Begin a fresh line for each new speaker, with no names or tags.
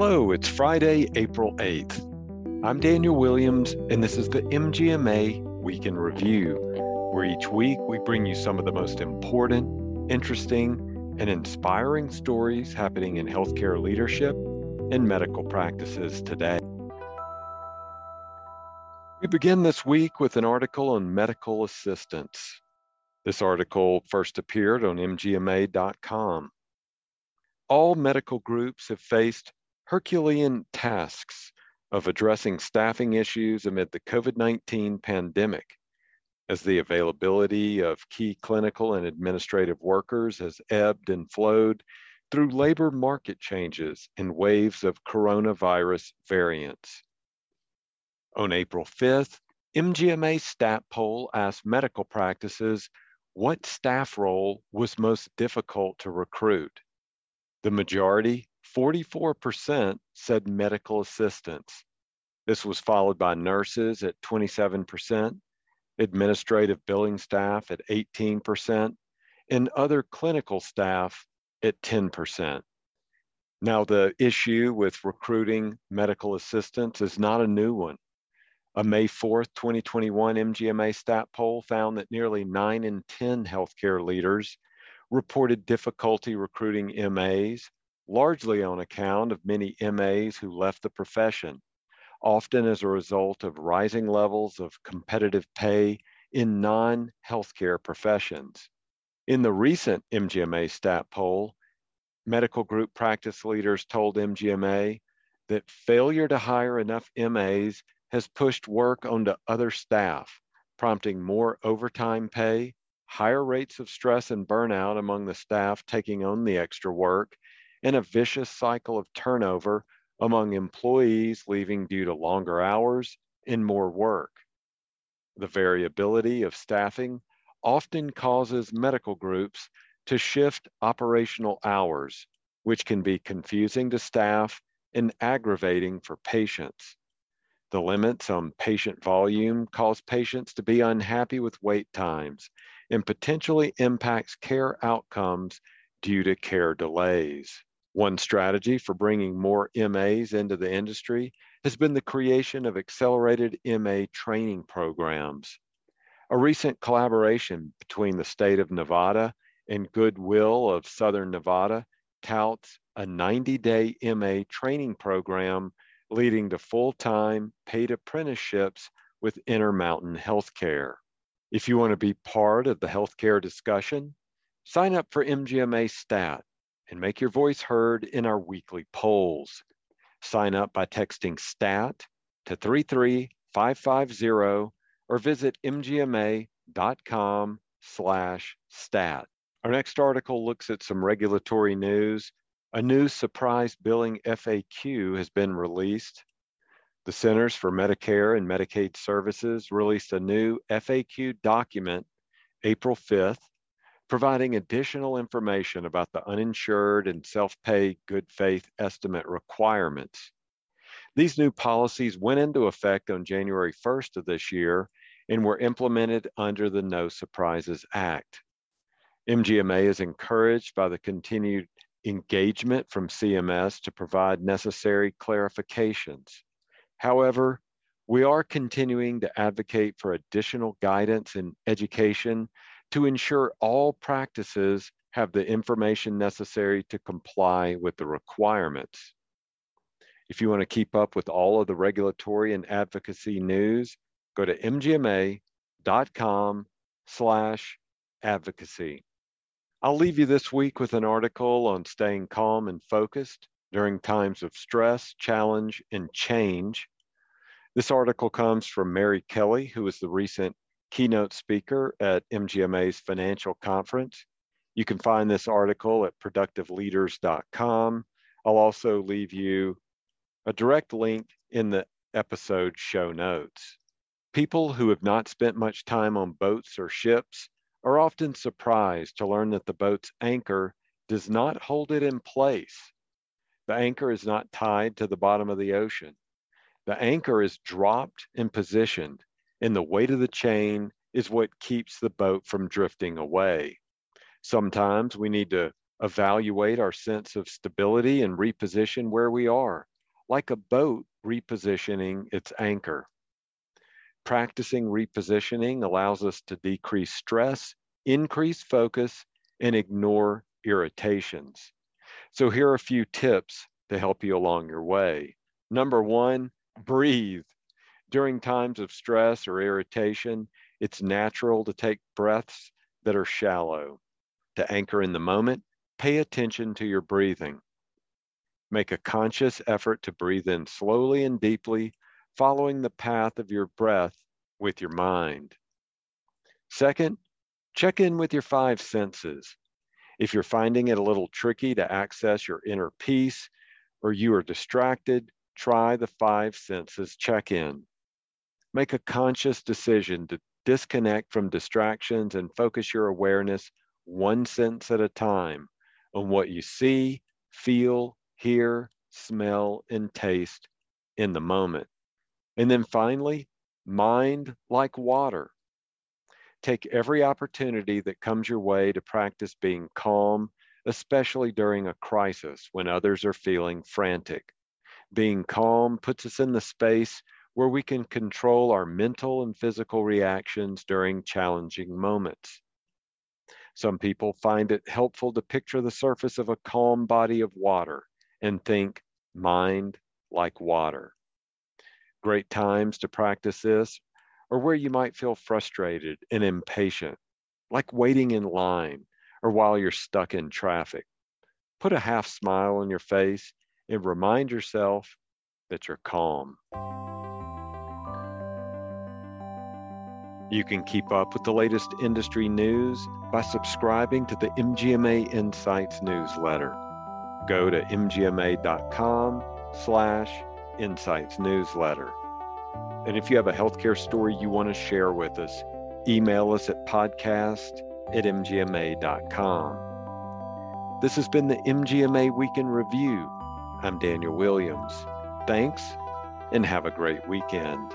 Hello, it's Friday, April 8th. I'm Daniel Williams, and this is the MGMA Week in Review, where each week we bring you some of the most important, interesting, and inspiring stories happening in healthcare leadership and medical practices today. We begin this week with an article on medical assistants. This article first appeared on MGMA.com. All medical groups have faced Herculean tasks of addressing staffing issues amid the COVID 19 pandemic, as the availability of key clinical and administrative workers has ebbed and flowed through labor market changes and waves of coronavirus variants. On April 5th, MGMA Stat Poll asked medical practices what staff role was most difficult to recruit. The majority 44% said medical assistants. This was followed by nurses at 27%, administrative billing staff at 18%, and other clinical staff at 10%. Now, the issue with recruiting medical assistants is not a new one. A May 4th, 2021 MGMA stat poll found that nearly 9 in 10 healthcare leaders reported difficulty recruiting MAs largely on account of many MAs who left the profession, often as a result of rising levels of competitive pay in non healthcare professions. In the recent MGMA stat poll, medical group practice leaders told MGMA that failure to hire enough MAs has pushed work onto other staff, prompting more overtime pay, higher rates of stress and burnout among the staff taking on the extra work, and a vicious cycle of turnover among employees leaving due to longer hours and more work. The variability of staffing often causes medical groups to shift operational hours, which can be confusing to staff and aggravating for patients. The limits on patient volume cause patients to be unhappy with wait times and potentially impacts care outcomes due to care delays. One strategy for bringing more MAs into the industry has been the creation of accelerated MA training programs. A recent collaboration between the state of Nevada and Goodwill of Southern Nevada touts a 90 day MA training program leading to full time paid apprenticeships with Intermountain Healthcare. If you want to be part of the healthcare discussion, sign up for MGMA Stat and make your voice heard in our weekly polls. Sign up by texting STAT to 33550 or visit mgma.com slash stat. Our next article looks at some regulatory news. A new surprise billing FAQ has been released. The Centers for Medicare and Medicaid Services released a new FAQ document April 5th providing additional information about the uninsured and self-pay good faith estimate requirements. These new policies went into effect on January 1st of this year and were implemented under the No Surprises Act. MGMA is encouraged by the continued engagement from CMS to provide necessary clarifications. However, we are continuing to advocate for additional guidance and education to ensure all practices have the information necessary to comply with the requirements. If you want to keep up with all of the regulatory and advocacy news, go to mgma.com slash advocacy. I'll leave you this week with an article on staying calm and focused during times of stress, challenge, and change. This article comes from Mary Kelly, who is the recent keynote speaker at MGMA's financial conference. You can find this article at productiveleaders.com. I'll also leave you a direct link in the episode show notes. People who have not spent much time on boats or ships are often surprised to learn that the boat's anchor does not hold it in place. The anchor is not tied to the bottom of the ocean. The anchor is dropped and positioned and the weight of the chain is what keeps the boat from drifting away. Sometimes we need to evaluate our sense of stability and reposition where we are, like a boat repositioning its anchor. Practicing repositioning allows us to decrease stress, increase focus, and ignore irritations. So here are a few tips to help you along your way. Number one, breathe. During times of stress or irritation, it's natural to take breaths that are shallow. To anchor in the moment, pay attention to your breathing. Make a conscious effort to breathe in slowly and deeply, following the path of your breath with your mind. Second, check in with your five senses. If you're finding it a little tricky to access your inner peace or you are distracted, try the five senses check in. Make a conscious decision to disconnect from distractions and focus your awareness one sense at a time on what you see, feel, hear, smell, and taste in the moment. And then finally, mind like water. Take every opportunity that comes your way to practice being calm, especially during a crisis when others are feeling frantic. Being calm puts us in the space where we can control our mental and physical reactions during challenging moments. Some people find it helpful to picture the surface of a calm body of water and think mind like water. Great times to practice this or where you might feel frustrated and impatient, like waiting in line or while you're stuck in traffic. Put a half smile on your face and remind yourself that you're calm. You can keep up with the latest industry news by subscribing to the MGMA Insights newsletter. Go to mgma.com slash insights newsletter. And if you have a healthcare story you want to share with us, email us at podcast at mgma.com. This has been the MGMA Week in Review. I'm Daniel Williams. Thanks and have a great weekend.